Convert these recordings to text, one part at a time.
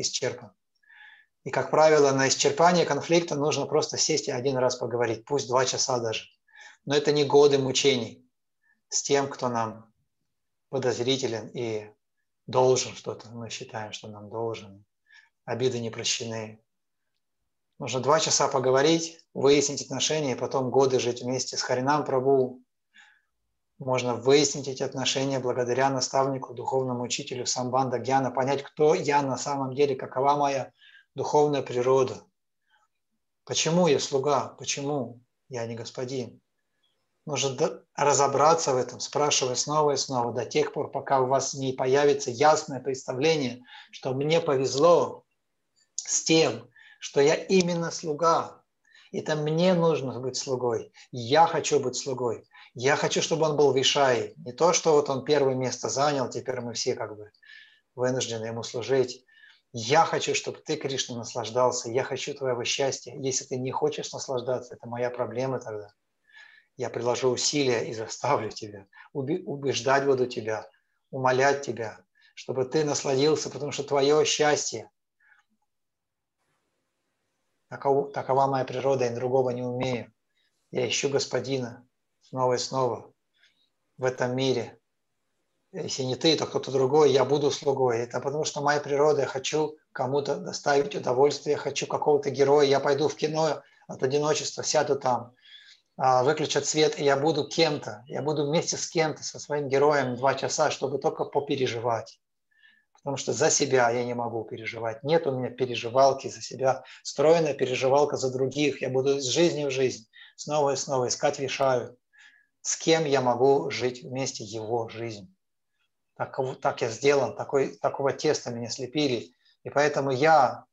исчерпан. И, как правило, на исчерпание конфликта нужно просто сесть и один раз поговорить, пусть два часа даже. Но это не годы мучений с тем, кто нам подозрителен и должен что-то. Мы считаем, что нам должен. Обиды не прощены. Нужно два часа поговорить, выяснить отношения, и потом годы жить вместе с Харинам Прабу. Можно выяснить эти отношения благодаря наставнику, духовному учителю Самбанда Гьяна, понять, кто я на самом деле, какова моя духовная природа. Почему я слуга? Почему я не господин? Нужно разобраться в этом, спрашивая снова и снова, до тех пор, пока у вас не появится ясное представление, что мне повезло с тем, что я именно слуга. Это мне нужно быть слугой. Я хочу быть слугой. Я хочу, чтобы он был вишай. Не то, что вот он первое место занял, теперь мы все как бы вынуждены ему служить. Я хочу, чтобы ты, Кришна, наслаждался. Я хочу твоего счастья. Если ты не хочешь наслаждаться, это моя проблема тогда. Я приложу усилия и заставлю тебя, убеждать буду тебя, умолять тебя, чтобы ты насладился, потому что твое счастье. Такова, такова моя природа, я другого не умею. Я ищу Господина снова и снова в этом мире если не ты, то кто-то другой, я буду слугой. Это потому что моя природа, я хочу кому-то доставить удовольствие, я хочу какого-то героя, я пойду в кино от одиночества, сяду там, а, выключат свет, и я буду кем-то, я буду вместе с кем-то, со своим героем два часа, чтобы только попереживать. Потому что за себя я не могу переживать. Нет у меня переживалки за себя, стройная переживалка за других. Я буду из жизни в жизнь снова и снова искать вишаю. С кем я могу жить вместе его жизнь так, так я сделан, такой, такого теста меня слепили, и поэтому я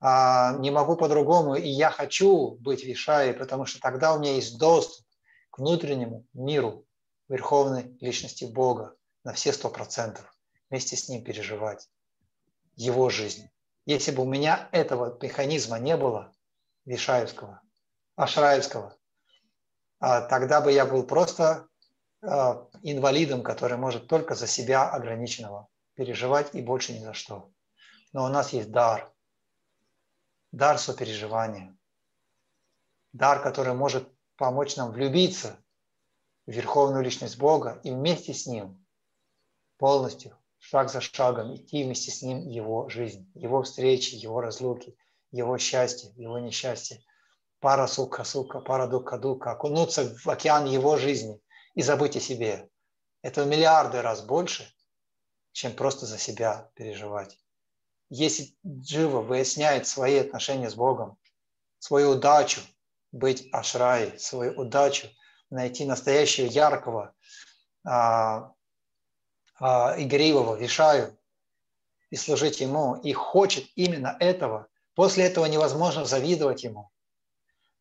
а, не могу по-другому, и я хочу быть Вишай, потому что тогда у меня есть доступ к внутреннему миру Верховной Личности Бога на все сто процентов, вместе с Ним переживать Его жизнь. Если бы у меня этого механизма не было, Вишаевского, Ашраевского, тогда бы я был просто Э, инвалидом, который может только за себя ограниченного переживать и больше ни за что. Но у нас есть дар, дар сопереживания, дар, который может помочь нам влюбиться в Верховную Личность Бога и вместе с Ним полностью, шаг за шагом, идти вместе с Ним Его жизнь, Его встречи, Его разлуки, Его счастье, Его несчастье. Пара сука, сука, пара дука, дука, окунуться в океан Его жизни – и забыть о себе. Это в миллиарды раз больше, чем просто за себя переживать. Если Джива выясняет свои отношения с Богом, свою удачу быть ашрай, свою удачу найти настоящего яркого, а, а, игривого вишаю и служить ему, и хочет именно этого, после этого невозможно завидовать ему,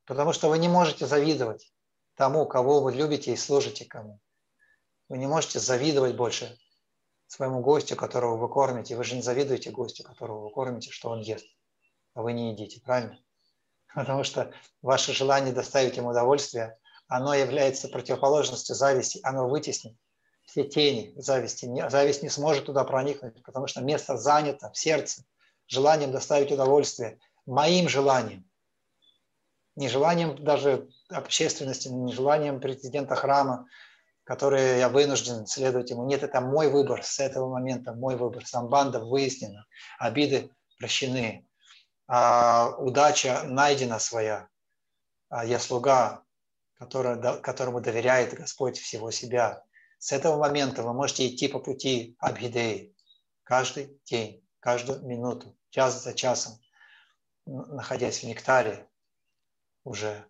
потому что вы не можете завидовать тому, кого вы любите и служите кому. Вы не можете завидовать больше своему гостю, которого вы кормите. Вы же не завидуете гостю, которого вы кормите, что он ест, а вы не едите, правильно? Потому что ваше желание доставить ему удовольствие, оно является противоположностью зависти, оно вытеснит все тени зависти. Зависть не сможет туда проникнуть, потому что место занято в сердце желанием доставить удовольствие, моим желанием не желанием даже общественности, не желанием президента храма, который я вынужден следовать ему. Нет, это мой выбор с этого момента, мой выбор. Самбанда выяснено, обиды прощены, а удача найдена своя. А я слуга, который, которому доверяет Господь всего себя. С этого момента вы можете идти по пути Абхидеи каждый день, каждую минуту, час за часом, находясь в нектаре, уже,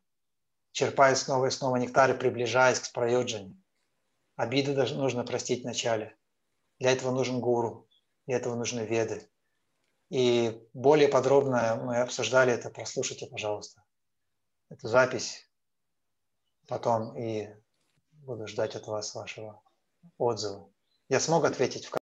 черпая снова и снова нектар и приближаясь к прайоджане. Обиды даже нужно простить вначале. Для этого нужен гуру, для этого нужны веды. И более подробно мы обсуждали это, прослушайте, пожалуйста, эту запись потом и буду ждать от вас вашего отзыва. Я смог ответить в